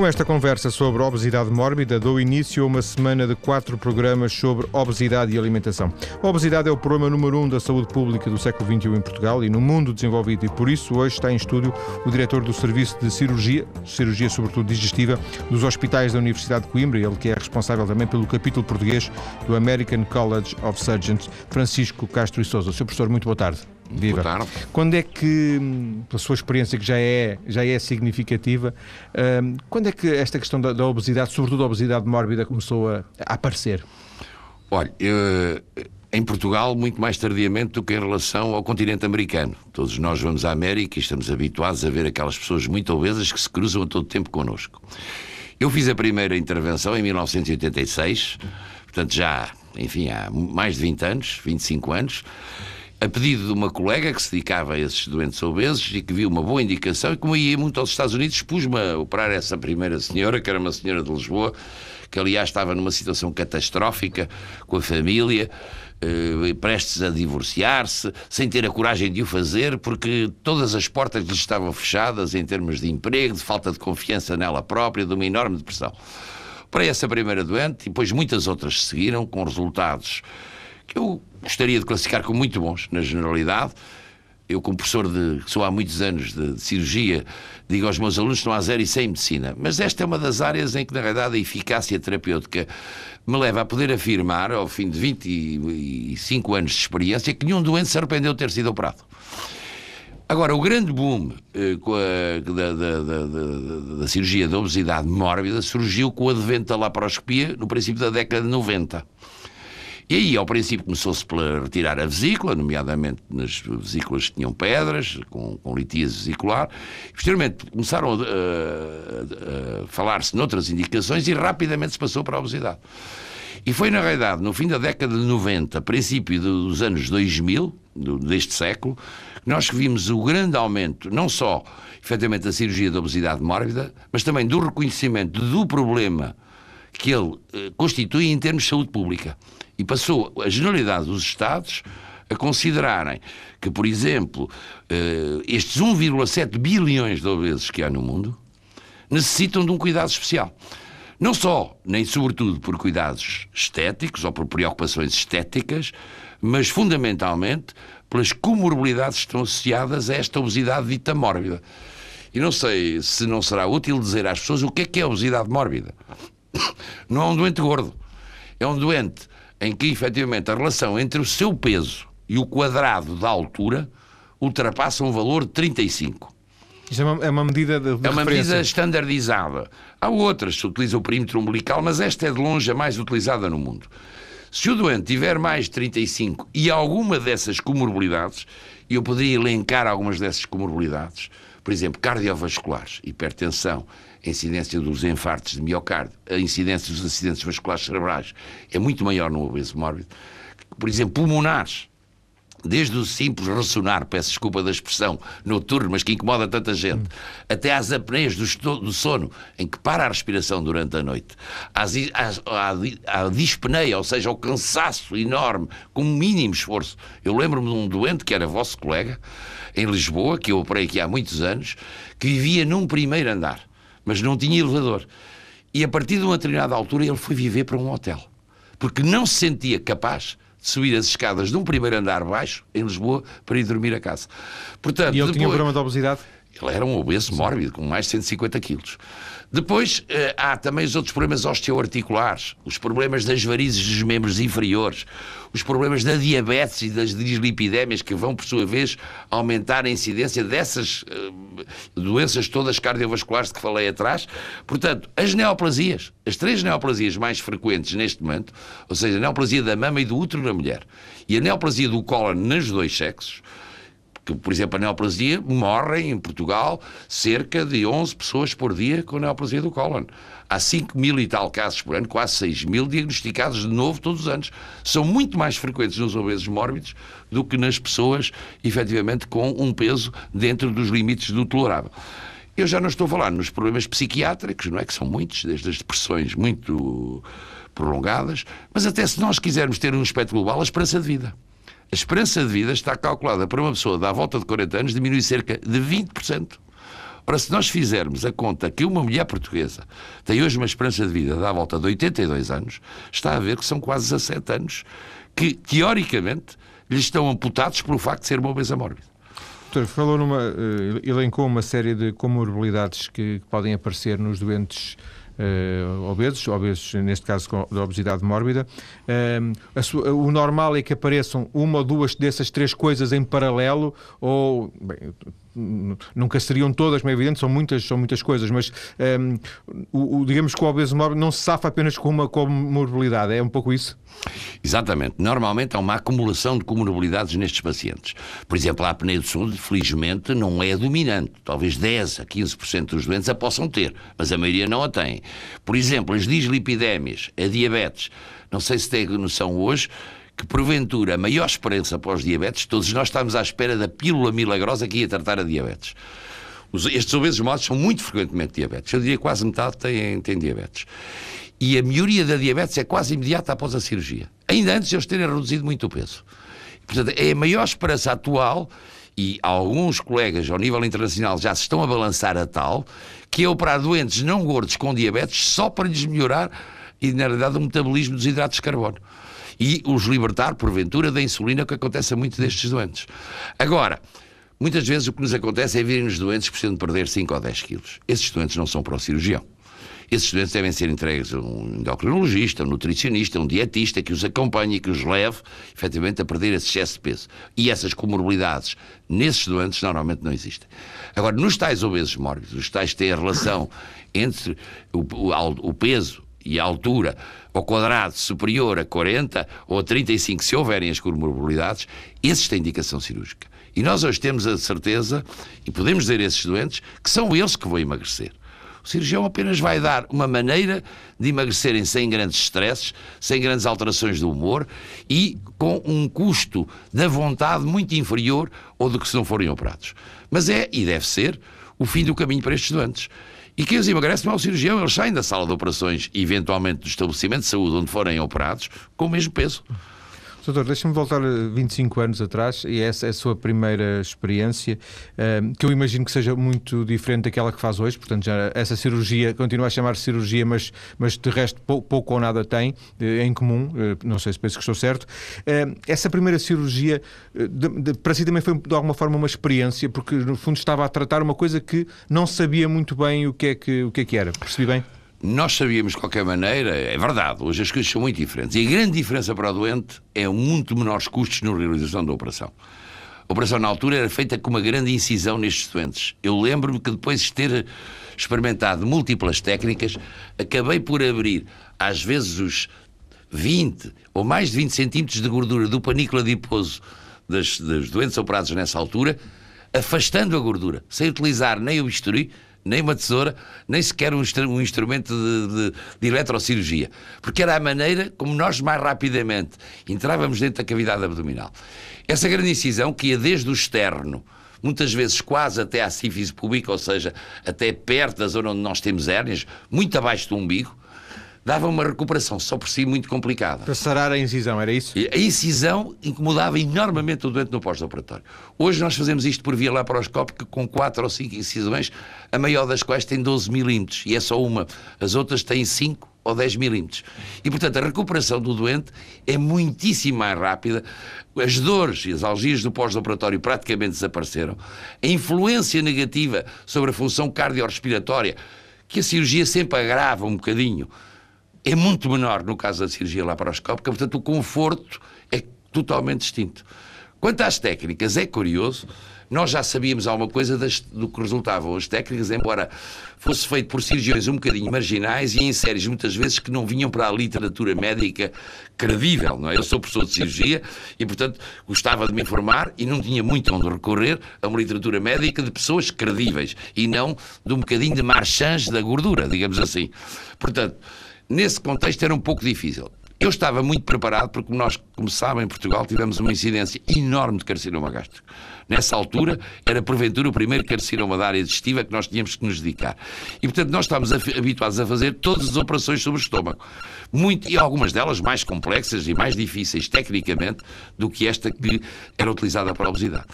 Com esta conversa sobre obesidade mórbida, dou início a uma semana de quatro programas sobre obesidade e alimentação. A obesidade é o problema número um da saúde pública do século XXI em Portugal e no mundo desenvolvido, e por isso hoje está em estúdio o diretor do Serviço de Cirurgia, cirurgia sobretudo digestiva, dos hospitais da Universidade de Coimbra, ele que é responsável também pelo capítulo português do American College of Surgeons, Francisco Castro e Souza. Sr. Professor, muito boa tarde. Viva. Boa tarde. Quando é que, pela sua experiência que já é, já é significativa, hum, quando é que esta questão da, da, obesidade, sobretudo a obesidade mórbida, começou a, a aparecer? Olha, eu, em Portugal, muito mais tardiamente do que em relação ao continente americano. Todos nós vamos à América e estamos habituados a ver aquelas pessoas muito obesas que se cruzam a todo tempo connosco. Eu fiz a primeira intervenção em 1986, portanto já, enfim, há mais de 20 anos, 25 anos a pedido de uma colega que se dedicava a esses doentes obesos e que viu uma boa indicação, e como ia muito aos Estados Unidos, pus-me a operar essa primeira senhora, que era uma senhora de Lisboa, que aliás estava numa situação catastrófica com a família, eh, prestes a divorciar-se, sem ter a coragem de o fazer, porque todas as portas lhe estavam fechadas em termos de emprego, de falta de confiança nela própria, de uma enorme depressão. Para essa primeira doente, e depois muitas outras seguiram, com resultados que eu gostaria de classificar como muito bons, na generalidade. Eu, como professor de, sou há muitos anos de, de, cirurgia, digo aos meus alunos que estão a zero e sem medicina. Mas esta é uma das áreas em que, na realidade, a eficácia terapêutica me leva a poder afirmar, ao fim de 25 anos de experiência, que nenhum doente se arrependeu de ter sido operado. Agora, o grande boom eh, a, da, da, da, da, cirurgia da obesidade mórbida surgiu com o advento da laparoscopia no princípio da década de 90. E aí, ao princípio, começou-se por retirar a vesícula, nomeadamente nas vesículas que tinham pedras, com, com litíase vesicular. Posteriormente, começaram a, a, a falar-se noutras indicações e rapidamente se passou para a obesidade. E foi, na realidade, no fim da década de 90, princípio dos anos 2000, deste século, que nós vimos o grande aumento, não só, efetivamente, da cirurgia da obesidade mórbida, mas também do reconhecimento do problema que ele eh, constitui em termos de saúde pública. E passou a generalidade dos Estados a considerarem que, por exemplo, uh, estes 1,7 bilhões de obesos que há no mundo necessitam de um cuidado especial. Não só, nem sobretudo por cuidados estéticos ou por preocupações estéticas, mas fundamentalmente pelas comorbilidades que estão associadas a esta obesidade dita mórbida. E não sei se não será útil dizer às pessoas o que é que é obesidade mórbida. Não é um doente gordo. É um doente em que efetivamente a relação entre o seu peso e o quadrado da altura ultrapassa um valor de 35. Isso é uma, é uma medida de, de É uma referência. medida standardizada. Há outras que utilizam o perímetro umbilical, mas esta é de longe a mais utilizada no mundo. Se o doente tiver mais de 35 e alguma dessas comorbilidades, e eu poderia elencar algumas dessas comorbilidades, por exemplo, cardiovasculares, hipertensão, a incidência dos infartos de miocárdio, a incidência dos acidentes vasculares cerebrais é muito maior no obeso mórbido. Por exemplo, pulmonares. Desde o simples ressonar, peço desculpa da expressão, noturno, mas que incomoda tanta gente, hum. até às apneias do, do, sono, em que para a respiração durante a noite, às, às, à, à dispneia, ou seja, ao cansaço enorme, com um mínimo esforço. Eu lembro-me de um doente que era vosso colega, em Lisboa, que eu operei aqui há muitos anos, que vivia num primeiro andar mas não tinha elevador. E a partir de uma determinada altura ele foi viver para um hotel, porque não se sentia capaz de subir as escadas de um primeiro andar baixo, em Lisboa, para ir dormir a casa. Portanto, e ele depois... tinha um problema de obesidade? Ele era um obeso mórbido, com mais de 150 quilos. Depois eh, há também os outros problemas osteoarticulares, os problemas das varizes dos membros inferiores, os problemas da diabetes e das dislipidémias, que vão, por sua vez, aumentar a incidência dessas eh, doenças todas cardiovasculares que falei atrás. Portanto, as neoplasias, as três neoplasias mais frequentes neste momento, ou seja, a neoplasia da mama e do útero na mulher e a neoplasia do cólon nos dois sexos, que, por exemplo, a neoplasia morrem em Portugal cerca de 11 pessoas por dia com a neoplasia do cólon. Há 5 mil e tal casos por ano, quase 6 mil diagnosticados de novo todos os anos. São muito mais frequentes nos obesos mórbidos do que nas pessoas, efetivamente, com um peso dentro dos limites do tolerável. Eu já não estou a falar nos problemas psiquiátricos, não é? Que são muitos, desde as depressões muito prolongadas, mas até se nós quisermos ter um aspecto global, a esperança de vida. A esperança de vida está calculada para uma pessoa da volta de 40 anos diminui cerca de 20%. Ora, se nós fizermos a conta que uma mulher portuguesa tem hoje uma esperança de vida da volta de 82 anos, está a ver que são quase 17 anos que, teoricamente, lhe estão amputados pelo facto de ser uma obesa mórbida. Doutor, falou numa. Uh, elencou uma série de comorbilidades que, que podem aparecer nos doentes uh, obesos, obesos neste caso da obesidade mórbida. Uh, o normal é que apareçam uma ou duas dessas três coisas em paralelo, ou bem, nunca seriam todas, é evidente, são muitas, são muitas coisas, mas um, o, o, digamos que o obeso mórbido não se safa apenas com uma comorbilidade, é um pouco isso? Exatamente. Normalmente há uma acumulação de comorbilidades nestes pacientes. Por exemplo, a apneia do sono, felizmente, não é dominante. Talvez 10 a 15% dos doentes a possam ter, mas a maioria não a tem. Por exemplo, as dislipidémias, a diabetes, não sei se tem noção hoje, que porventura maior esperança para os diabetes, todos nós estamos à espera da pílula milagrosa que ia tratar a diabetes. estes obesos móveis são muito frequentemente diabetes. Eu diria quase metade têm, têm diabetes. E a melhoria da diabetes é quase imediata após a cirurgia. Ainda antes de eles terem reduzido muito o peso. Portanto, é a maior esperança atual e alguns colegas ao nível internacional já se estão a balançar a tal, que é operar doentes não gordos com diabetes só para lhes melhorar, e na realidade, o metabolismo dos hidratos de carbono e os libertar, porventura, da insulina, que acontece a muitos destes doentes. Agora, muitas vezes o que nos acontece é virem os doentes que precisam de perder 5 ou 10 quilos. Esses doentes não são para o cirurgião. Esses doentes devem ser entregues a um endocrinologista, um nutricionista, um dietista que os acompanhe e que os leve, efetivamente, a perder esse excesso de peso. E essas comorbilidades nesses doentes normalmente não existem. Agora, nos tais obesos mórbidos, os tais têm a relação entre o, o, o peso e a altura ao quadrado superior a 40 ou a 35, se houverem as comorbilidades, esses têm indicação cirúrgica. E nós hoje temos a certeza, e podemos dizer a esses doentes, que são eles que vão emagrecer. O cirurgião apenas vai dar uma maneira de emagrecerem sem grandes stresses, sem grandes alterações do humor e com um custo da vontade muito inferior ao do que se não forem operados. Mas é, e deve ser, o fim do caminho para estes doentes. E quem os emagrece não é o cirurgião, eles saem da sala de operações eventualmente do estabelecimento de saúde onde forem operados com o mesmo peso. Doutor, deixa-me voltar 25 anos atrás e essa é a sua primeira experiência, ehm, que eu imagino que seja muito diferente daquela que faz hoje, portanto, já essa cirurgia continua a chamar-se cirurgia, mas, mas de resto pouco, ou nada tem eh, em comum, eh, não sei se penso que estou certo. Essa primeira cirurgia, eh, para si também foi de alguma forma uma experiência, porque no fundo estava a tratar uma coisa que não sabia muito bem o que é que, o que, é que era. Percebi bem? Nós sabíamos de qualquer maneira, é verdade, hoje as coisas são muito diferentes. E a grande diferença para o doente é muito menores custos na realização da operação. A operação na altura era feita com uma grande incisão nestes doentes. Eu lembro-me que depois de ter experimentado múltiplas técnicas, acabei por abrir, às vezes, os 20 ou mais de 20 centímetros de gordura do panícula adiposo das, das doentes operados nessa altura, afastando a gordura, sem utilizar nem o bisturi, nem uma tesoura, nem sequer um, um instrumento de, de, de, eletrocirurgia. Porque era a maneira como nós mais rapidamente entrávamos dentro da cavidade abdominal. Essa grande incisão, que ia desde o externo, muitas vezes quase até à sífise pública, ou seja, até perto da zona onde nós temos hérnias, muito abaixo do umbigo, dava uma recuperação só por si muito complicada. Para sarar a incisão, era isso? A incisão incomodava enormemente o doente no pós-operatório. Hoje nós fazemos isto por via laparoscópica com 4 ou 5 incisões, a maior das quais tem 12 milímetros, e é só uma. As outras têm 5 ou 10 milímetros. E, portanto, a recuperação do doente é muitíssimo mais rápida. As dores e as algias do pós-operatório praticamente desapareceram. A influência negativa sobre a função cardiorrespiratória, que a cirurgia sempre agrava um bocadinho, é muito menor no caso da cirurgia laparoscópica, portanto o conforto é totalmente distinto. Quanto às técnicas, é curioso, nós já sabíamos alguma coisa das, do que resultavam as técnicas, embora fosse feito por cirurgiões um bocadinho marginais e em séries muitas vezes que não vinham para a literatura médica credível. Não é? Eu sou professor de cirurgia e, portanto, gostava de me informar e não tinha muito onde recorrer a uma literatura médica de pessoas credíveis e não de um bocadinho de marchange da gordura, digamos assim. Portanto, nesse contexto era um pouco difícil. Eu estava muito preparado porque nós, como sabem, em Portugal tivemos uma incidência enorme de carcinoma gástrico. Nessa altura, era porventura o primeiro carcinoma da área digestiva que nós tínhamos que nos dedicar. E, portanto, nós estávamos habituados a fazer todas as operações sobre o estômago. Muito, e algumas delas mais complexas e mais difíceis tecnicamente do que esta que era utilizada para a obesidade.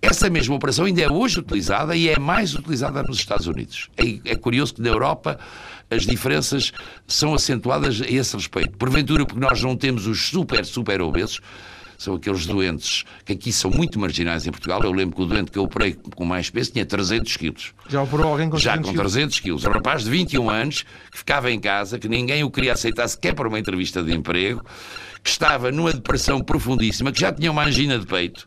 Essa mesma operação ainda é hoje utilizada e é mais utilizada nos Estados Unidos. É, é, curioso que na Europa as diferenças são acentuadas a esse respeito. Porventura, porque nós não temos os super, super obesos, são aqueles doentes que aqui são muito marginais em Portugal. Eu lembro que o doente que eu operei com mais peso tinha 300 quilos. Já operou alguém com 300 Já com 300 quilos. Um rapaz de 21 anos que ficava em casa, que ninguém o queria aceitar sequer para uma entrevista de emprego, que estava numa depressão profundíssima, que já tinha uma angina de peito,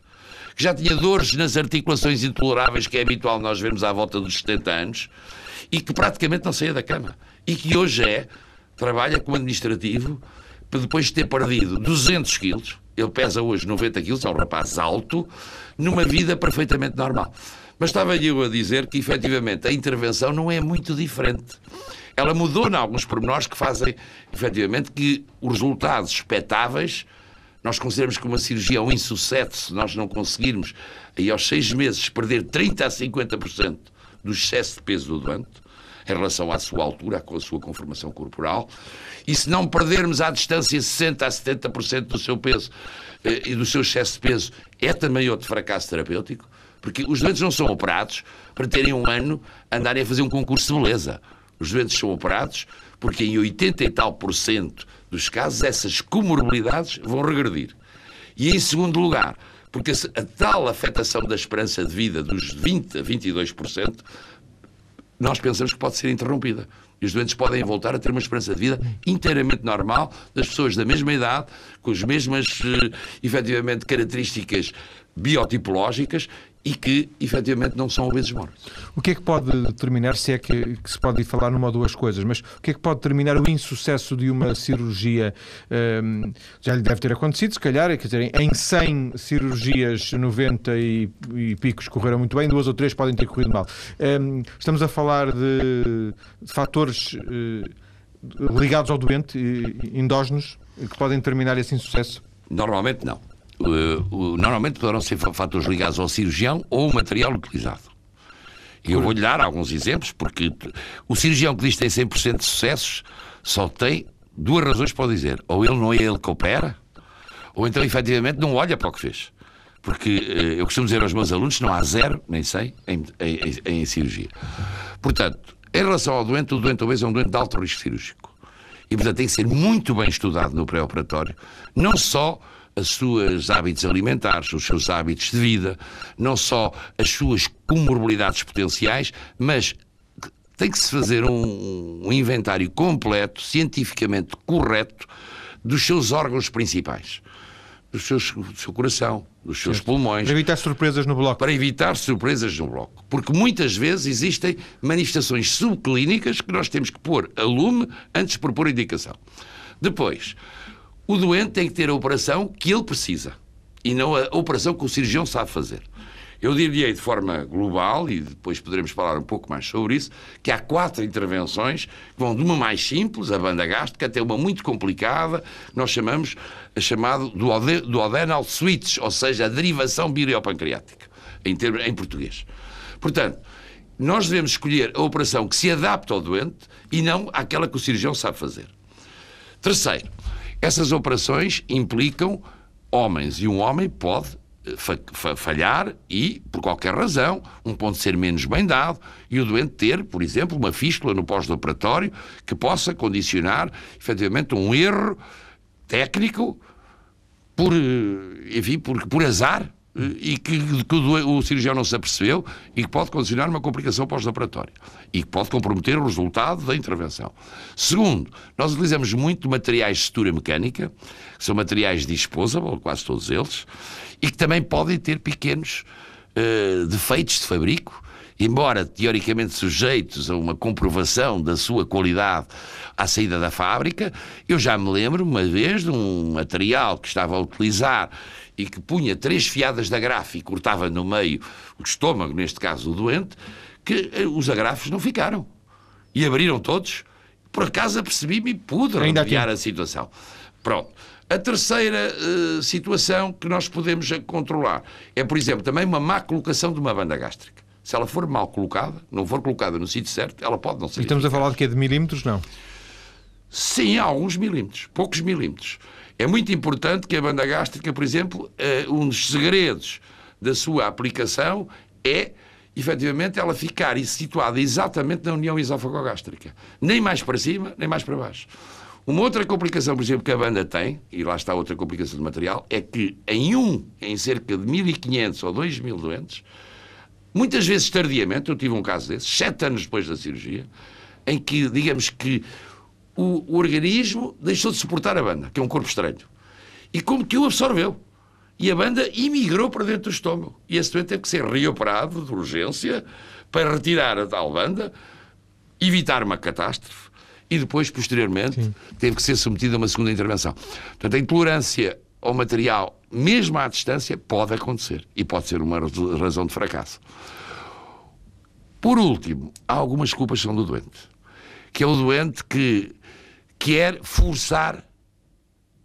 que já tinha dores nas articulações intoleráveis, que é habitual nós vermos à volta dos 70 anos, e que praticamente não saía da cama. E que hoje é, trabalha como administrativo, depois de ter perdido 200 quilos, ele pesa hoje 90 quilos, é um rapaz alto, numa vida perfeitamente normal. Mas estava eu a dizer que, efetivamente, a intervenção não é muito diferente. Ela mudou em alguns pormenores que fazem, efetivamente, que os resultados expectáveis nós consideramos que uma cirurgia é um insucesso se nós não conseguirmos, aí aos seis meses, perder 30% a 50% do excesso de peso do doente, em relação à sua altura, a sua conformação corporal, e se não perdermos à distância 60% a 70% do seu peso eh, e do seu excesso de peso, é também outro fracasso terapêutico, porque os doentes não são operados para terem um ano andarem a fazer um concurso de beleza. Os doentes são operados porque em 80 e tal por cento dos casos essas comorbilidades vão regredir. E em segundo lugar, porque a tal afetação da esperança de vida dos 20 a 22%, nós pensamos que pode ser interrompida. E os doentes podem voltar a ter uma esperança de vida inteiramente normal das pessoas da mesma idade, com as mesmas, eh, efetivamente, características biotipológicas e que efetivamente não são obesos mortos. O que é que pode determinar, se é que, que, se pode falar numa ou duas coisas, mas o que é que pode determinar o insucesso de uma cirurgia? Um, já lhe deve ter acontecido, se calhar, quer dizer, em 100 cirurgias, 90 e, e picos correram muito bem, duas ou três podem ter corrido mal. Um, estamos a falar de, de fatores uh, ligados ao doente, endógenos, que podem determinar esse insucesso? Normalmente não. Uh, normalmente poderão ser fatores ligados ao cirurgião ou ao material utilizado. E eu vou-lhe dar alguns exemplos, porque o cirurgião que diz que tem 100% de sucessos só tem duas razões para dizer. Ou ele não é ele que opera, ou então, efetivamente, não olha para o que fez. Porque uh, eu costumo dizer aos meus alunos: não há zero, nem sei, em, em, em cirurgia. Portanto, em relação ao doente, o doente talvez é um doente de alto risco cirúrgico. E, portanto, tem que ser muito bem estudado no pré-operatório, não só os seus hábitos alimentares, os seus hábitos de vida, não só as suas comorbilidades potenciais, mas tem que se fazer um, um inventário completo, cientificamente correto, dos seus órgãos principais. Dos seus, do seu coração, dos seus certo. pulmões. Para evitar surpresas no bloco. Para evitar surpresas no bloco. Porque muitas vezes existem manifestações subclínicas que nós temos que pôr a lume antes de propor indicação. Depois, o doente tem que ter a operação que ele precisa e não a operação que o cirurgião sabe fazer. Eu diria de forma global, e depois poderemos falar um pouco mais sobre isso, que há quatro intervenções que vão de uma mais simples, a banda gástrica, até uma muito complicada, que nós chamamos chamado do adenal switch, ou seja, a derivação biliopancreática, em, termos, em português. Portanto, nós devemos escolher a operação que se adapta ao doente e não àquela que o cirurgião sabe fazer. Terceiro, essas operações implicam homens e um homem pode eh, falhar e, por qualquer razão, um ponto ser menos bem dado e o doente ter, por exemplo, uma fístula no pós-operatório que possa condicionar, efetivamente, um erro técnico por, eh, enfim, por, por azar e que, que o, o, cirurgião não se apercebeu e que pode condicionar uma complicação pós-operatória e que pode comprometer o resultado da intervenção. Segundo, nós utilizamos muito materiais de sutura mecânica, que são materiais disposable, quase todos eles, e que também podem ter pequenos uh, defeitos de fabrico, embora teoricamente sujeitos a uma comprovação da sua qualidade à saída da fábrica. Eu já me lembro uma vez de um material que estava a utilizar e que punha três fiadas de agrafe e cortava no meio o estômago, neste caso o doente, que eh, os agrafes não ficaram. E abriram todos. Por acaso apercebi-me e pude remediar a situação. Pronto. A terceira uh, situação que nós podemos controlar é, por exemplo, também uma má colocação de uma banda gástrica. Se ela for mal colocada, não for colocada no sítio certo, ela pode não ser. E estamos eficaz. a falar de quê? De milímetros, não? Sim, há alguns milímetros, poucos milímetros. É muito importante que a banda gástrica, por exemplo, uh, um dos segredos da sua aplicação é efetivamente ela ficar situada exatamente na união esófago-gástrica. Nem mais para cima, nem mais para baixo. Uma outra complicação, por exemplo, que a banda tem, e lá está outra complicação do material, é que em um, em cerca de 1.500 ou 2.000 doentes, muitas vezes tardiamente, eu tive um caso desses, sete anos depois da cirurgia, em que, digamos que, o, o organismo deixou de suportar a banda, que é um corpo estranho, e como que o absorveu. E a banda imigrou para dentro do estômago. E esse doente teve que ser reoperado de urgência para retirar a tal banda, evitar uma catástrofe e depois, posteriormente, Sim. teve que ser submetido a uma segunda intervenção. Portanto, a intolerância ao material, mesmo à distância, pode acontecer e pode ser uma razão de fracasso. Por último, há algumas culpas são do doente, que é o doente que quer forçar,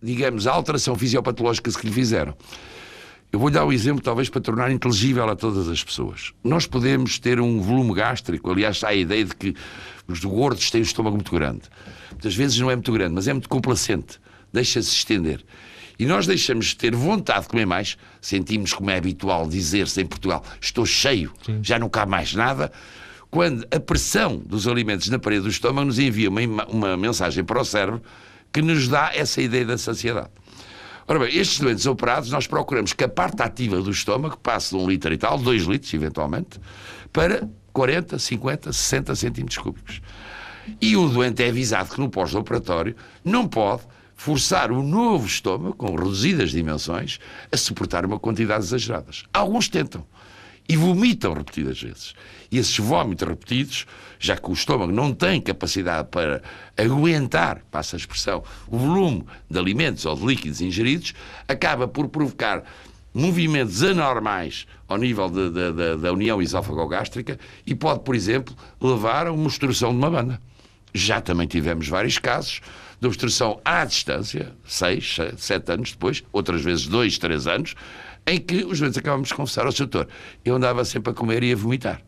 digamos, a alteração fisiopatológica que lhe fizeram. Eu vou-lhe dar um exemplo, talvez para tornar inteligível a todas as pessoas. Nós podemos ter um volume gástrico, aliás, há a ideia de que os gordos têm o estômago muito grande. Muitas vezes não é muito grande, mas é muito complacente, deixa-se estender. E nós deixamos de ter vontade de comer mais, sentimos, como é habitual dizer-se em Portugal, estou cheio, Sim. já não cabe mais nada, quando a pressão dos alimentos na parede do estômago nos envia uma, uma mensagem para o cérebro que nos dá essa ideia da saciedade. Ora bem, estes doentes operados, nós procuramos que a parte ativa do estômago passe de um litro e tal, dois litros, eventualmente, para 40, 50, 60 centímetros cúbicos. E o doente é avisado que no pós-operatório não pode forçar o novo estômago, com reduzidas dimensões, a suportar uma quantidade exagerada. Alguns tentam e vomitam repetidas vezes. E esses vómitos repetidos, já que o estômago não tem capacidade para aguentar, passa a expressão, o volume de alimentos ou de líquidos ingeridos, acaba por provocar movimentos anormais ao nível de, de, de, da união esófago-gástrica e pode, por exemplo, levar a uma obstrução de uma banda. Já também tivemos vários casos de obstrução à distância, seis, sete anos depois, outras vezes dois, três anos, em que os doentes acabamos de confessar ao doutor, eu andava sempre a comer e a vomitar.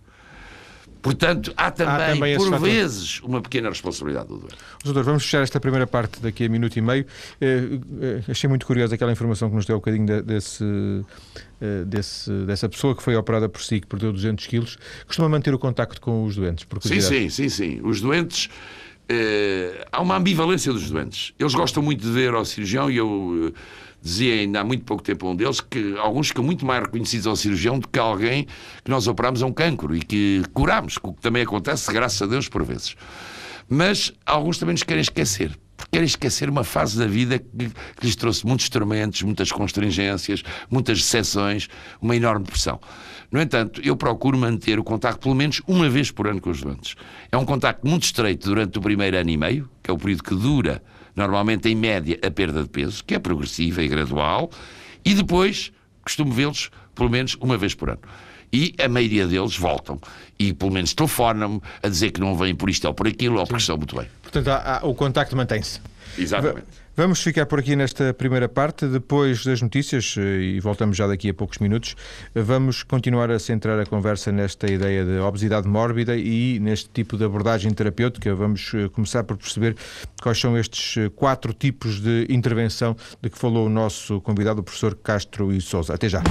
Portanto, há também, há também por vezes, uma pequena responsabilidade do doente. Doutor, vamos fechar esta primeira parte daqui a minuto e meio. Eh, achei muito curiosa aquela informação que nos deu um bocadinho desse, eh, desse, dessa pessoa que foi operada por si, que perdeu 200 quilos. Costuma manter o contacto com os doentes? Por sim, sim, sim, sim. Os doentes... há uma ambivalência dos doentes. Eles gostam muito de ver ao cirurgião e eu dizia ainda há muito pouco tempo um deles que alguns ficam muito mais reconhecidos ao cirurgião do que alguém que nós operamos a um cancro e que curamos, o que também acontece, graças a Deus, por vezes. Mas alguns também nos querem esquecer, porque querem esquecer uma fase da vida que, que lhes trouxe muitos tormentos, muitas constringências, muitas decepções, uma enorme pressão. No entanto, eu procuro manter o contacto pelo menos uma vez por ano com os doentes. É um contacto muito estreito durante o primeiro ano e meio, que é o período que dura normalmente em média, a perda de peso, que é progressiva e gradual, e depois costumo vê-los pelo menos uma vez por ano. E a maioria deles voltam e pelo menos telefonam-me a dizer que não vêm por isto ou por aquilo ou porque estão muito bem. Portanto, há, há, o contacto mantém-se. Exatamente. Vamos ficar por aqui nesta primeira parte. Depois das notícias, eh, e voltamos já daqui a poucos minutos, vamos continuar a centrar a conversa nesta ideia de obesidade mórbida e neste tipo de abordagem terapêutica. Vamos eh, começar por perceber quais são estes eh, quatro tipos de intervenção de que falou o nosso convidado, o professor Castro e Souza. Até já.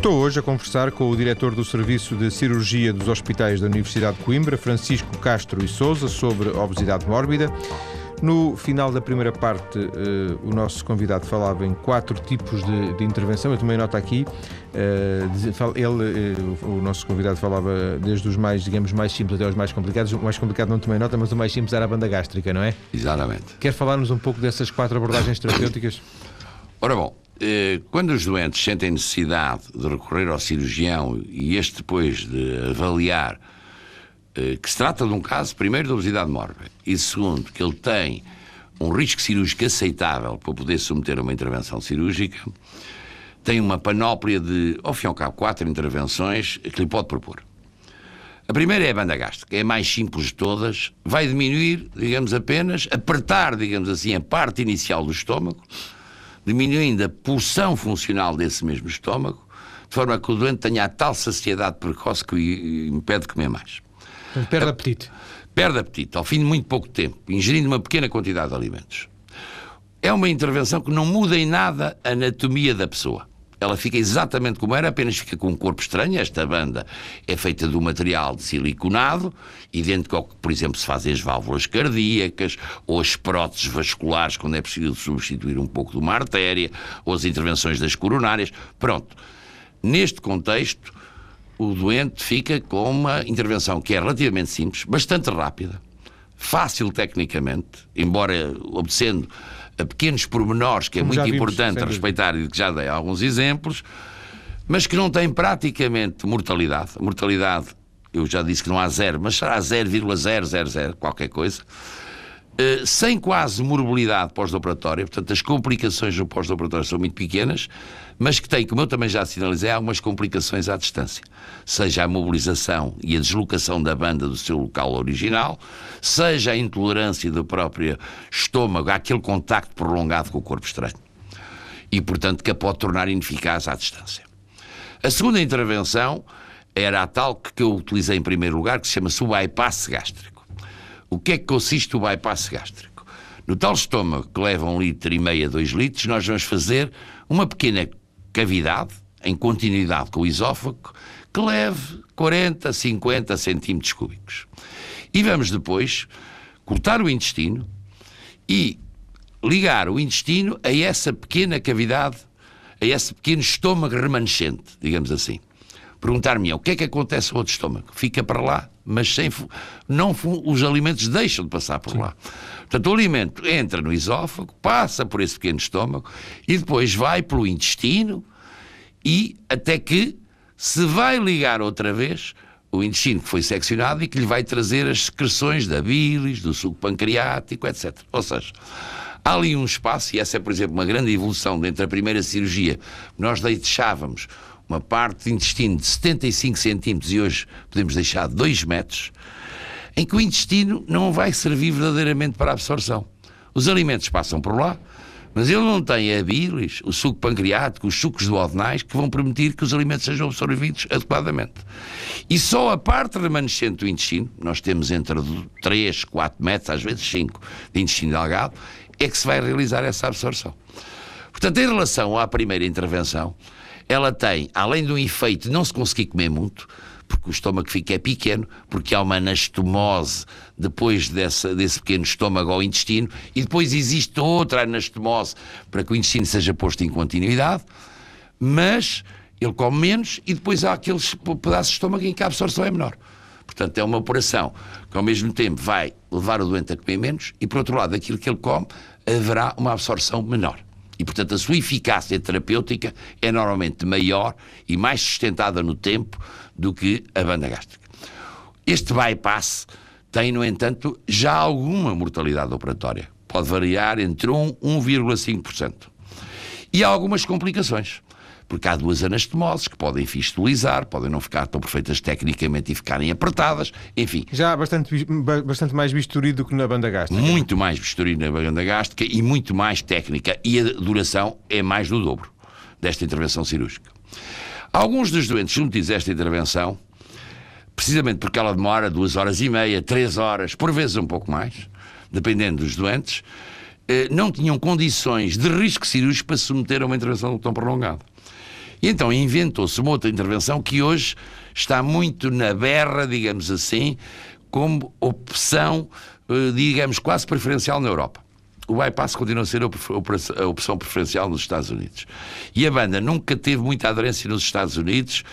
Estou hoje a conversar com o diretor do Serviço de Cirurgia dos Hospitais da Universidade de Coimbra, Francisco Castro e Souza, sobre obesidade mórbida. No final da primeira parte, uh, o nosso convidado falava em quatro tipos de, de intervenção. Eu tomei nota aqui. Uh, ele, uh, o nosso convidado falava desde os mais, digamos, mais simples até os mais complicados. O mais complicado não tomei nota, mas o mais simples era a banda gástrica, não é? Exatamente. Quer falar-nos um pouco dessas quatro abordagens terapêuticas? Ora bom, quando os doentes sentem necessidade de recorrer ao cirurgião e este depois de avaliar eh, que se trata de um caso, primeiro, de obesidade mórbida e segundo, que ele tem um risco cirúrgico aceitável para poder submeter a uma intervenção cirúrgica, tem uma panóplia de, ao fim e ao cabo, quatro intervenções que lhe pode propor. A primeira é a banda gástrica, é a mais simples de todas, vai diminuir, digamos, apenas, apertar, digamos assim, a parte inicial do estômago, diminuindo a pulsão funcional desse mesmo estômago, de forma que o doente tenha a tal saciedade precoce que o impede de comer mais. Então, perde apetite. Perde apetite, ao fim de muito pouco tempo, ingerindo uma pequena quantidade de alimentos. é uma intervenção que não muda em nada a anatomia da pessoa. Ela fica exatamente como era, apenas fica com um corpo estranho. Esta banda é feita de um material de siliconado, idêntico ao que, por exemplo, se fazem as válvulas cardíacas, ou as próteses vasculares, quando é preciso substituir um pouco de uma artéria, ou as intervenções das coronárias. Pronto. Neste contexto, o doente fica com uma intervenção que é relativamente simples, bastante rápida, fácil tecnicamente, embora obedecendo a pequenos pormenores, que é Como muito importante respeitar e que já dei alguns exemplos, mas que não tem praticamente mortalidade. Mortalidade, eu já disse que não há zero, mas será 0,000 qualquer coisa. Uh, sem quase morbilidade pós-operatória, portanto, as complicações no pós-operatório são muito pequenas, mas que tem, como eu também já sinalizei, algumas complicações à distância. Seja a mobilização e a deslocação da banda do seu local original, seja a intolerância do próprio estômago àquele contacto prolongado com o corpo estranho. E, portanto, que a pode tornar ineficaz à distância. A segunda intervenção era a tal que eu utilizei em primeiro lugar, que se chama-se o bypass gástrico. O que é que consiste o bypass gástrico? No tal estômago que leva um litro e meio a dois litros, nós vamos fazer uma pequena cavidade, em continuidade com o esófago, que leve 40, 50 centímetros cúbicos. E vamos depois cortar o intestino e ligar o intestino a essa pequena cavidade, a esse pequeno estômago remanescente, digamos assim. Perguntar-me o que é que acontece ao outro estômago? Fica para lá, mas sem não os alimentos deixam de passar por Sim. lá. Portanto, o alimento entra no esófago, passa por esse pequeno estômago e depois vai pelo intestino e até que se vai ligar outra vez o intestino que foi seccionado e que lhe vai trazer as secreções da bilis, do suco pancreático, etc. Ou seja, há ali um espaço, e essa é, por exemplo, uma grande evolução entre a primeira cirurgia. Nós deixávamos uma parte de intestino de 75 centímetros e hoje podemos deixar 2 metros em que o intestino não vai servir verdadeiramente para a absorção. Os alimentos passam por lá, mas ele não tem a bilis, o suco pancreático, os sucos duodenais que vão permitir que os alimentos sejam absorvidos adequadamente. E só a parte remanescente do intestino, nós temos entre 3, 4 metros, às vezes 5, de intestino delgado, é que se vai realizar essa absorção. Portanto, em relação à primeira intervenção, ela tem, além de um efeito de não se conseguir comer muito, porque o estômago fica pequeno, porque há uma anastomose depois dessa, desse pequeno estômago ao intestino, e depois existe outra anastomose para que o intestino seja posto em continuidade, mas ele come menos e depois há aqueles pedaços de estômago em que a absorção é menor. Portanto, é uma operação que ao mesmo tempo vai levar o doente a comer menos e, por outro lado, aquilo que ele come haverá uma absorção menor. E, portanto, a sua eficácia terapêutica é normalmente maior e mais sustentada no tempo do que a banda gástrica. Este bypass tem, no entanto, já alguma mortalidade operatória. Pode variar entre 1 e 1,5%. E há algumas complicações porque há duas anastomoses que podem fistulizar, podem não ficar tão perfeitas tecnicamente e ficarem apertadas, enfim. Já há bastante, bastante mais bisturi do que na banda gástrica. Muito mais bisturi na banda gástrica e muito mais técnica, e a duração é mais do dobro desta intervenção cirúrgica. Alguns dos doentes submetidos a esta intervenção, precisamente porque ela demora duas horas e meia, três horas, por vezes um pouco mais, dependendo dos doentes, eh, não tinham condições de risco cirúrgico para se submeter a uma intervenção tão prolongada. E então inventou-se uma outra intervenção que hoje está muito na berra, digamos assim, como opção, eh, digamos, quase preferencial na Europa. O bypass continua a ser a opção preferencial nos Estados Unidos. E a banda nunca teve muita aderência nos Estados Unidos,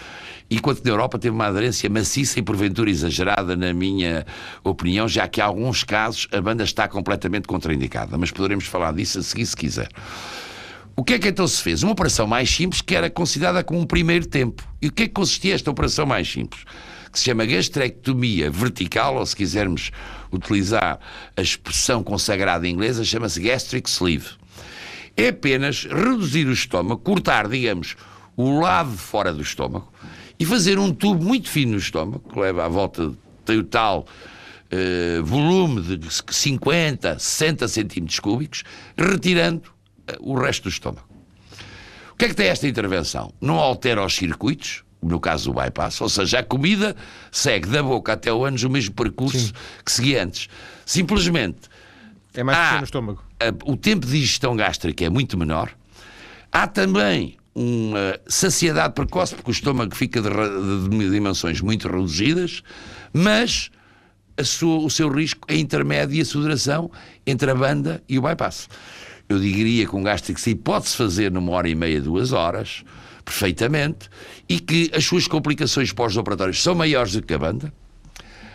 enquanto na Europa teve uma aderência maciça e porventura exagerada, na minha opinião, já que em alguns casos a banda está completamente contraindicada. Mas poderemos falar disso a seguir se quiser. O que é que então se fez? Uma operação mais simples que era considerada como um primeiro tempo. E o que é que consistia esta operação mais simples? Que se chama gastrectomia vertical, ou se quisermos utilizar a expressão consagrada inglesa, chama-se gastric sleeve. É apenas reduzir o estômago, cortar, digamos, o lado de fora do estômago e fazer um tubo muito fino no estômago, que leva à volta, o tal uh, volume de 50, 60 centímetros cúbicos, retirando o resto do estômago. O que é que tem esta intervenção? Não altera os circuitos, no caso do bypass, ou seja, a comida segue da boca até o ânus o mesmo percurso Sim. que seguia antes. Simplesmente. É mais há, no estômago. a, o tempo de digestão gástrica é muito menor. Há também uma saciedade precoce, porque o estômago fica de, de, dimensões muito reduzidas, mas sua, o seu risco é intermédio e a sudoração entre a banda e o bypass. Eu diria que um gástrico se pode-se fazer numa hora e meia, duas horas, perfeitamente, e que as suas complicações pós-operatórias são maiores do que a banda.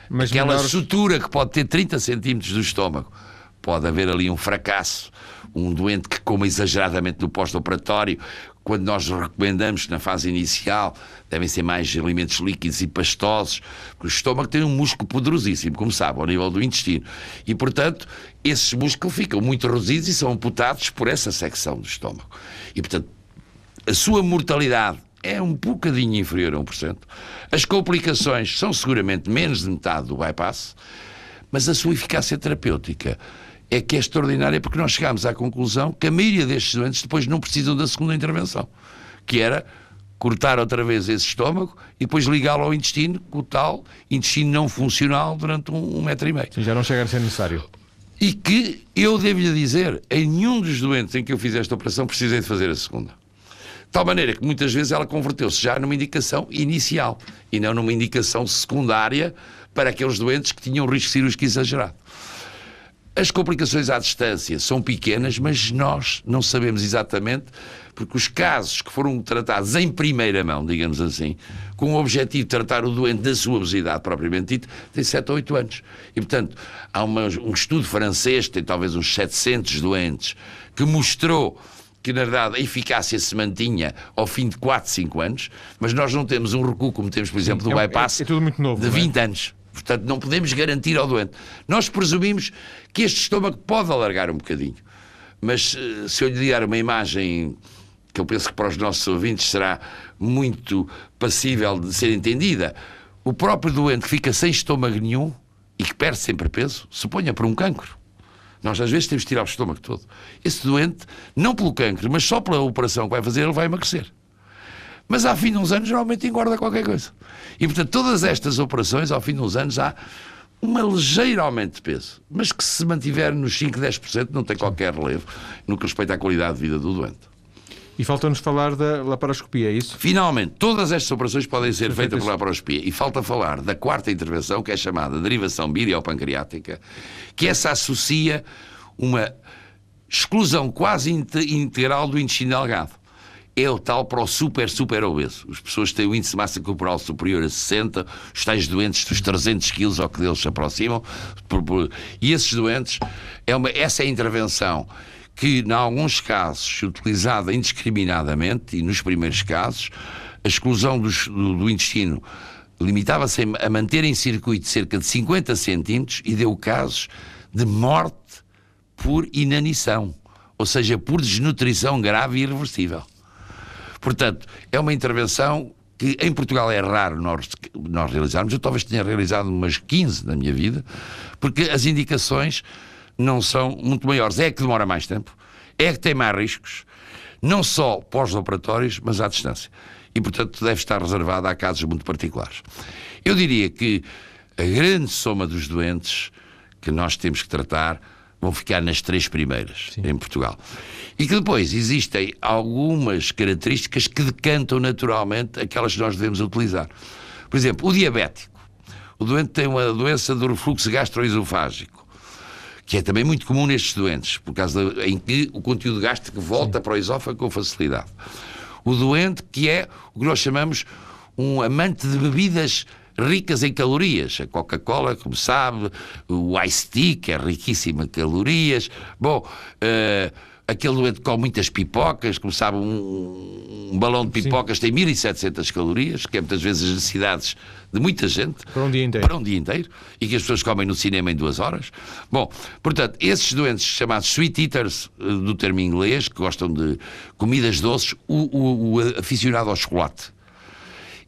Mas Aquela menores... sutura que pode ter 30 centímetros do estômago, pode haver ali um fracasso, um doente que coma exageradamente no pós-operatório, quando nós recomendamos na fase inicial devem ser mais alimentos líquidos e pastosos, porque o estômago tem um músculo poderosíssimo, como sabe, ao nível do intestino. E, portanto, esses músculos ficam muito reduzidos e são amputados por essa secção do estômago. E, portanto, a sua mortalidade é um bocadinho inferior a 1%. As complicações são seguramente menos de metade do bypass, mas a sua eficácia terapêutica é que é extraordinária porque nós chegámos à conclusão que a maioria destes doentes depois não precisam da segunda intervenção, que era cortar outra vez esse estômago e depois ligá-lo ao intestino, com o tal intestino não funcional durante um, um metro e meio. Sim, já não chega a ser necessário. E que eu devo-lhe dizer, em nenhum dos doentes em que eu fiz esta operação precisei de fazer a segunda. De tal maneira que muitas vezes ela converteu-se já numa indicação inicial e não numa indicação secundária para aqueles doentes que tinham risco cirúrgico exagerado. As complicações à distância são pequenas, mas nós não sabemos exatamente, porque os casos que foram tratados em primeira mão, digamos assim, com o objetivo de tratar o doente da sua obesidade propriamente dita, têm 7 ou 8 anos. E, portanto, há uma, um estudo francês, tem talvez uns 700 doentes, que mostrou que, na verdade, a eficácia se mantinha ao fim de 4, 5 anos, mas nós não temos um recuo, como temos, por exemplo, do é, bypass, é, é novo, de 20 é? anos. Portanto, não podemos garantir ao doente. Nós presumimos que este estômago pode alargar um bocadinho. Mas eh, se eu lhe dar uma imagem que eu penso que para os nossos ouvintes será muito passível de ser entendida, o próprio doente que fica sem estômago nenhum e que perde sempre peso, suponha por um cancro. Nós às vezes temos de tirar o estômago todo. Esse doente, não pelo cancro, mas só pela operação que vai fazer, ele vai emagrecer. Mas ao fim de uns anos, normalmente engorda qualquer coisa. E, portanto, todas estas operações, ao fim de uns anos, há uma ligeira aumento de peso, mas que se mantiver nos 5, 10% não tem qualquer relevo no que respeita à qualidade de vida do doente. E falta-nos falar da laparoscopia, é isso? Finalmente, todas estas operações podem ser feitas por laparoscopia. E falta falar da quarta intervenção, que é chamada derivação biliopancreática, que essa associa uma exclusão quase integral do intestino delgado é o tal para o super, super obeso. As pessoas têm o índice de massa corporal superior a 60, os tais doentes dos 300 quilos ao que deles se aproximam, e esses doentes, é uma, essa é a intervenção que, em alguns casos, utilizada indiscriminadamente, e nos primeiros casos, a exclusão do, do, do intestino limitava-se a manter em circuito cerca de 50 centímetros e deu casos de morte por inanição, ou seja, por desnutrição grave e irreversível. Portanto, é uma intervenção que em Portugal é raro nós, nós realizarmos. Eu talvez tenha realizado umas 15 na minha vida, porque as indicações não são muito maiores. É que demora mais tempo, é que tem mais riscos, não só pós-operatórios, mas à distância. E, portanto, deve estar reservada a casos muito particulares. Eu diria que a grande soma dos doentes que nós temos que tratar vão ficar nas três primeiras Sim. em Portugal. E que depois existem algumas características que decantam naturalmente aquelas que nós devemos utilizar. Por exemplo, o diabético. O doente tem uma doença do refluxo gastroesofágico, que é também muito comum nestes doentes, por causa em que o conteúdo gástrico volta Sim. para o esófago com facilidade. O doente que é o que nós chamamos um amante de bebidas ricas em calorias. A Coca-Cola, como sabe, o Ice Tea, que é riquíssimo em calorias. Bom, uh, aquele doente com muitas pipocas, como sabe, um, um balão de pipocas Sim. tem 1700 calorias, que é muitas vezes as necessidades de muita gente. Para um dia inteiro. Para um dia inteiro. E que as pessoas comem no cinema em duas horas. Bom, portanto, esses doentes chamados sweet eaters, eh, do termo inglês, que gostam de comidas doces, o, o, o aficionado ao chocolate.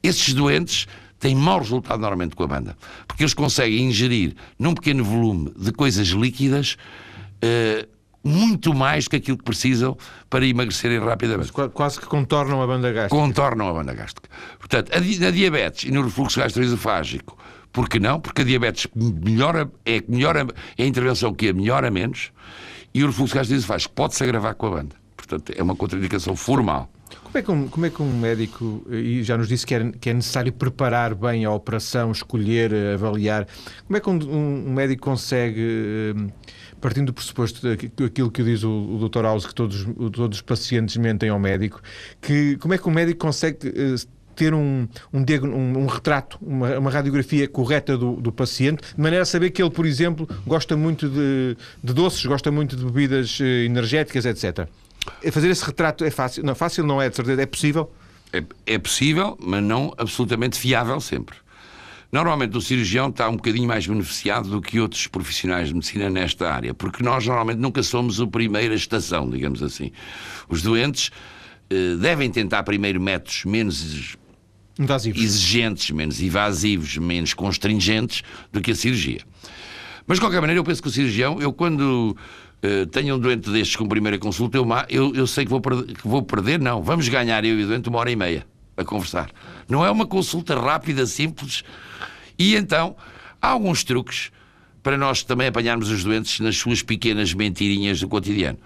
Esses doentes têm mau resultado normalmente com a banda, porque eles conseguem ingerir num pequeno volume de coisas líquidas uh, muito mais do que aquilo que precisam para emagrecerem rapidamente. Mas quase que contornam a banda gástrica. Contornam a banda gástrica. Portanto, na diabetes e no refluxo gastroesofágico, por que não? Porque a diabetes melhora, é, melhora, é a intervenção que a melhora menos e o refluxo gastroesofágico pode-se agravar com a banda. Portanto, é uma contraindicação formal. Como é, que um, como é que um médico, e já nos disse que é, que é necessário preparar bem a operação, escolher, avaliar, como é que um, um médico consegue, partindo do pressuposto daquilo que diz o, o Dr. House, que todos, todos os pacientes mentem ao médico, que, como é que um médico consegue eh, ter um, um, um, um retrato, uma, uma, radiografia correta do, do, paciente, de maneira a saber que ele, por exemplo, gosta muito de, de doces, gosta muito de bebidas eh, energéticas, etc. Fazer esse retrato é fácil? Não, fácil não é, de certeza, é possível? É, é possível, mas não absolutamente fiável sempre. Normalmente o cirurgião está um bocadinho mais beneficiado do que outros profissionais de medicina nesta área, porque nós normalmente nunca somos a primeira estação, digamos assim. Os doentes eh, devem tentar primeiro métodos menos Invasivos. exigentes, menos invasivos, menos constringentes do que a cirurgia. Mas, de qualquer maneira, eu penso que o cirurgião, eu quando uh, tenho um doente destes com primeira consulta, eu, eu, eu sei que vou, perder, que vou perder, não. Vamos ganhar eu e o doente uma hora e meia a conversar. Não é uma consulta rápida, simples. E então, há alguns truques para nós também apanharmos os doentes nas suas pequenas mentirinhas do cotidiano.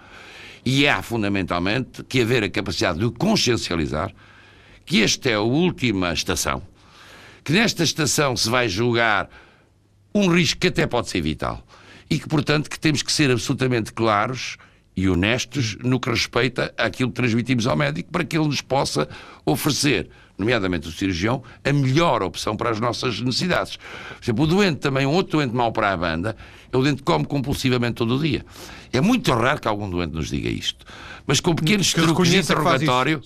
E há, fundamentalmente, que haver a capacidade de consciencializar que esta é a última estação, que nesta estação se vai julgar um risco que até pode ser vital e que, portanto, que temos que ser absolutamente claros e honestos no que respeita àquilo que transmitimos ao médico para que ele nos possa oferecer, nomeadamente o cirurgião, a melhor opção para as nossas necessidades. Por exemplo, o doente também, um outro doente mau para a banda, é o doente que come compulsivamente todo o dia. É muito raro que algum doente nos diga isto. Mas com pequenos truques de interrogatório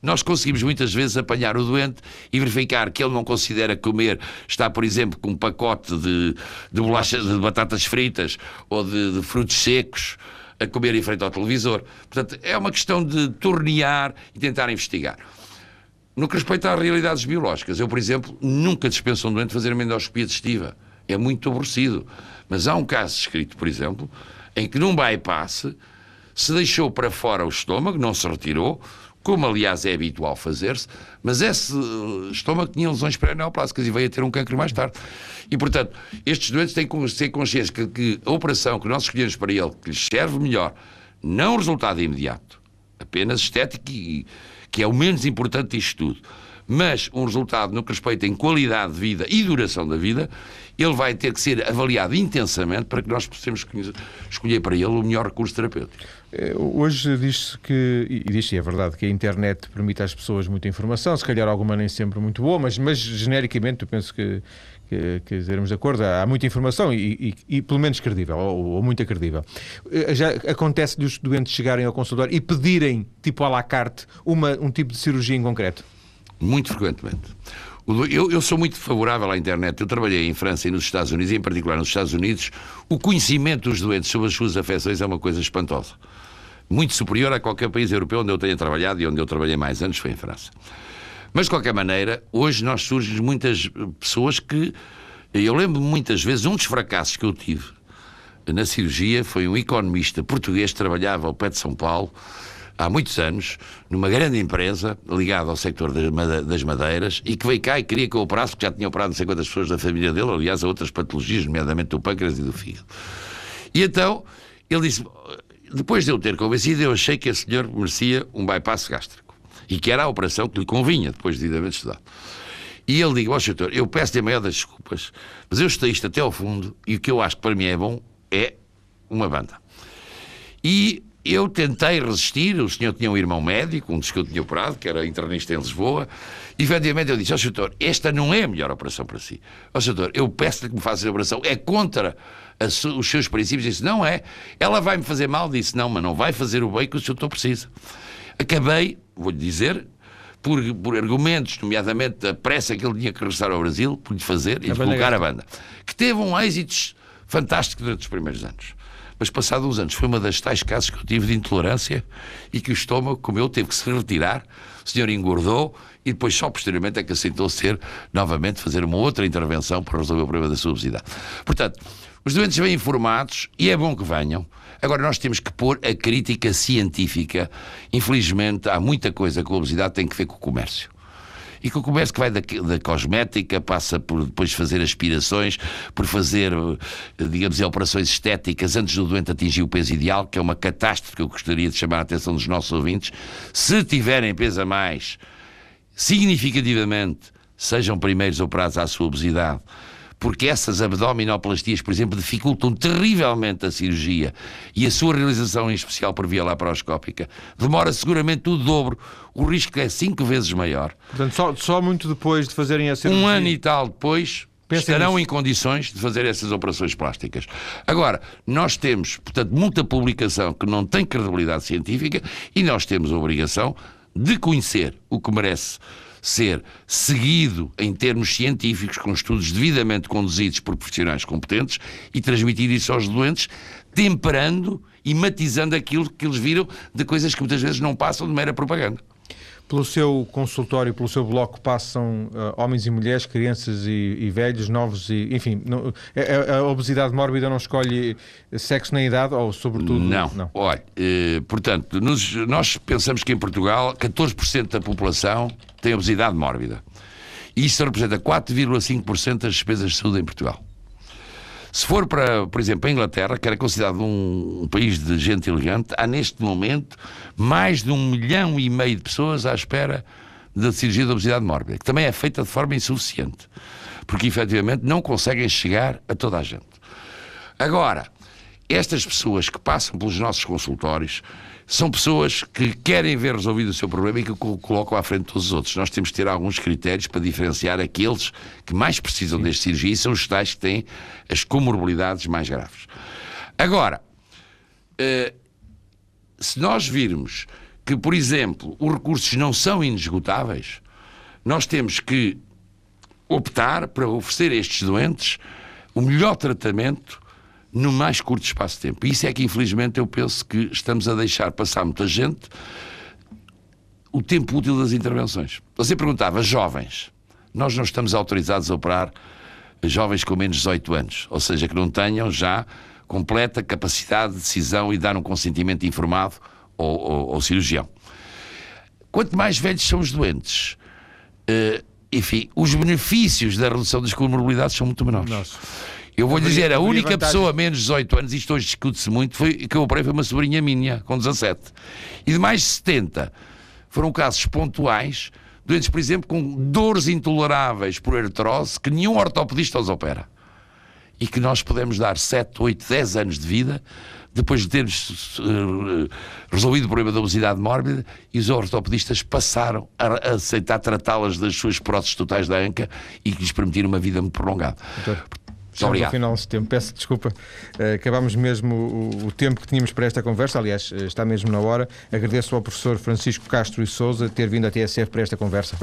nós conseguimos muitas vezes apanhar o doente e verificar que ele não considera comer, está, por exemplo, com um pacote de, de bolachas, de batatas fritas ou de, de frutos secos a comer em frente ao televisor. Portanto, é uma questão de tornear e tentar investigar. No que respeita às realidades biológicas, eu, por exemplo, nunca dispenso um doente fazer uma endoscopia digestiva. É muito aborrecido. Mas há um caso escrito, por exemplo, em que num bypass se deixou para fora o estômago, não se retirou, como aliás é habitual fazer-se, mas esse estômago tinha lesões pré-neoplásicas e veio a ter um câncer mais tarde. E, portanto, estes doentes têm que ter consciência que, que a operação que nós escolhemos para ele, que lhes serve melhor, não resultado imediato, apenas estético, e, que é o menos importante disto tudo, mas um resultado no que respeita em qualidade de vida e duração da vida, ele vai ter que ser avaliado intensamente para que nós possamos escolher para ele o melhor recurso terapêutico. É, hoje diz-se que, e diz-se, é verdade, que a internet permite às pessoas muita informação, se calhar alguma nem sempre muito boa, mas, mas genericamente eu penso que, que, que de acordo, há muita informação e, e, e pelo menos credível, ou, ou muito credível. Eh, já acontece de os doentes chegarem ao consultório e pedirem, tipo à la carte, uma, um tipo de cirurgia em concreto? Muito frequentemente. Eu, eu, sou muito favorável à internet. Eu trabalhei em França e nos Estados Unidos, e em particular nos Estados Unidos, o conhecimento dos doentes sobre as suas afecções é uma coisa espantosa. Muito superior a qualquer país europeu onde eu tenha trabalhado e onde eu trabalhei mais anos, foi em França. Mas, de qualquer maneira, hoje nós surgem muitas pessoas que. Eu lembro muitas vezes, um dos fracassos que eu tive na cirurgia foi um economista português que trabalhava ao pé de São Paulo há muitos anos, numa grande empresa ligada ao sector das madeiras e que veio cá e queria que eu operasse, porque já tinha operado não sei quantas pessoas da família dele, aliás, a outras patologias, nomeadamente do pâncreas e do fígado. E então ele disse: depois de eu ter convencido, eu achei que esse senhor merecia um bypass gástrico e que era a operação que lhe convinha, depois de devidamente estudado. E ele diz: Ó, doutor, eu peço-lhe a maior das desculpas, mas eu estou isto até ao fundo e o que eu acho que para mim é bom é uma banda. E eu tentei resistir, o senhor tinha um irmão médico, um dos que eu tinha operado, que era internista em Lisboa, e efetivamente eu disse, ó oh, doutor, esta não é a melhor operação para si. Ó oh, doutor, eu peço-lhe que me faça a operação, é contra os seus princípios. Disse, não é, ela vai-me fazer mal. Disse, não, mas não vai fazer o bem que o senhor doutor precisa. Acabei, vou-lhe dizer, por, por, argumentos, nomeadamente a pressa que ele tinha que regressar ao Brasil, por lhe fazer e lhe colocar a banda, que teve um êxito fantástico durante os primeiros anos. Mas passados uns anos, foi uma das tais casos que eu tive de intolerância e que o estômago, como eu, teve que se retirar. O senhor engordou e depois, só posteriormente, é que aceitou ser novamente fazer uma outra intervenção para resolver o problema da obesidade. Portanto, os doentes vêm informados e é bom que venham. Agora, nós temos que pôr a crítica científica. Infelizmente, há muita coisa que a obesidade tem que ver com o comércio. E que o comércio que vai da, da cosmética passa por depois fazer aspirações, por fazer, digamos, operações estéticas antes do doente atingir o peso ideal, que é uma catástrofe que eu gostaria de chamar a atenção dos nossos ouvintes. Se tiverem peso a mais, significativamente, sejam primeiros operados à sua obesidade porque essas abdominoplastias, por exemplo, dificultam terrivelmente a cirurgia e a sua realização, em especial por via laparoscópica, demora seguramente o dobro. O risco é cinco vezes maior. Portanto, só, só muito depois de fazerem a cirurgia. Um ano e tal depois, Pensem estarão nisso. em condições de fazer essas operações plásticas. Agora, nós temos, portanto, muita publicação que não tem credibilidade científica e nós temos a obrigação de conhecer o que merece ser seguido em termos científicos, com estudos devidamente conduzidos por profissionais competentes e transmitir isso aos doentes, temperando e matizando aquilo que eles viram de coisas que muitas vezes não passam de mera propaganda. Pelo seu consultório, pelo seu bloco, passam uh, homens e mulheres, crianças e, e velhos, novos e. Enfim, não, a, é, é, a, obesidade mórbida não escolhe sexo nem idade, ou sobretudo. Não. não. Olha, eh, portanto, nos, nós pensamos que em Portugal 14% da população tem obesidade mórbida. E isso representa 4,5% das despesas de saúde em Portugal. Se for para, por exemplo, a Inglaterra, que era considerado um, um, país de gente elegante, há neste momento mais de um milhão e meio de pessoas à espera da cirurgia de obesidade mórbida, que também é feita de forma insuficiente, porque efetivamente não conseguem chegar a toda a gente. Agora, estas pessoas que passam pelos nossos consultórios são pessoas que querem ver resolvido o seu problema e que o colocam à frente dos outros. Nós temos que ter alguns critérios para diferenciar aqueles que mais precisam deste cirurgia e são os tais que têm as comorbilidades mais graves. Agora, eh, se nós virmos que, por exemplo, os recursos não são inesgotáveis, nós temos que optar para oferecer a estes doentes o melhor tratamento no mais curto espaço de tempo. Isso é que, infelizmente, eu penso que estamos a deixar passar muita gente o tempo útil das intervenções. Você perguntava, jovens, nós não estamos autorizados a operar jovens com menos de 18 anos, ou seja, que não tenham já completa capacidade de decisão e dar um consentimento informado ao, ao, ao cirurgião. Quanto mais velhos são os doentes, uh, enfim, os benefícios da redução das comorbilidades são muito menores. Nossa. Eu vou dizer, a única pessoa menos de 18 anos, isto hoje discute-se muito, foi, que eu operei foi uma sobrinha minha, com 17. E de mais de 70 foram casos pontuais, doentes, por exemplo, com dores intoleráveis por artrose, que nenhum ortopedista os opera. E que nós podemos dar 7, 8, 10 anos de vida depois de termos uh, resolvido o problema da obesidade mórbida e os ortopedistas passaram a, aceitar tratá-las das suas próteses totais da anca e que lhes permitiram uma vida muito prolongada. Estamos ao final deste tempo. Peço desculpa. Uh, acabámos mesmo o, o, tempo que tínhamos para esta conversa. Aliás, eh, está mesmo na hora. Agradeço ao professor Francisco Castro e Souza ter vindo à TSF para esta conversa.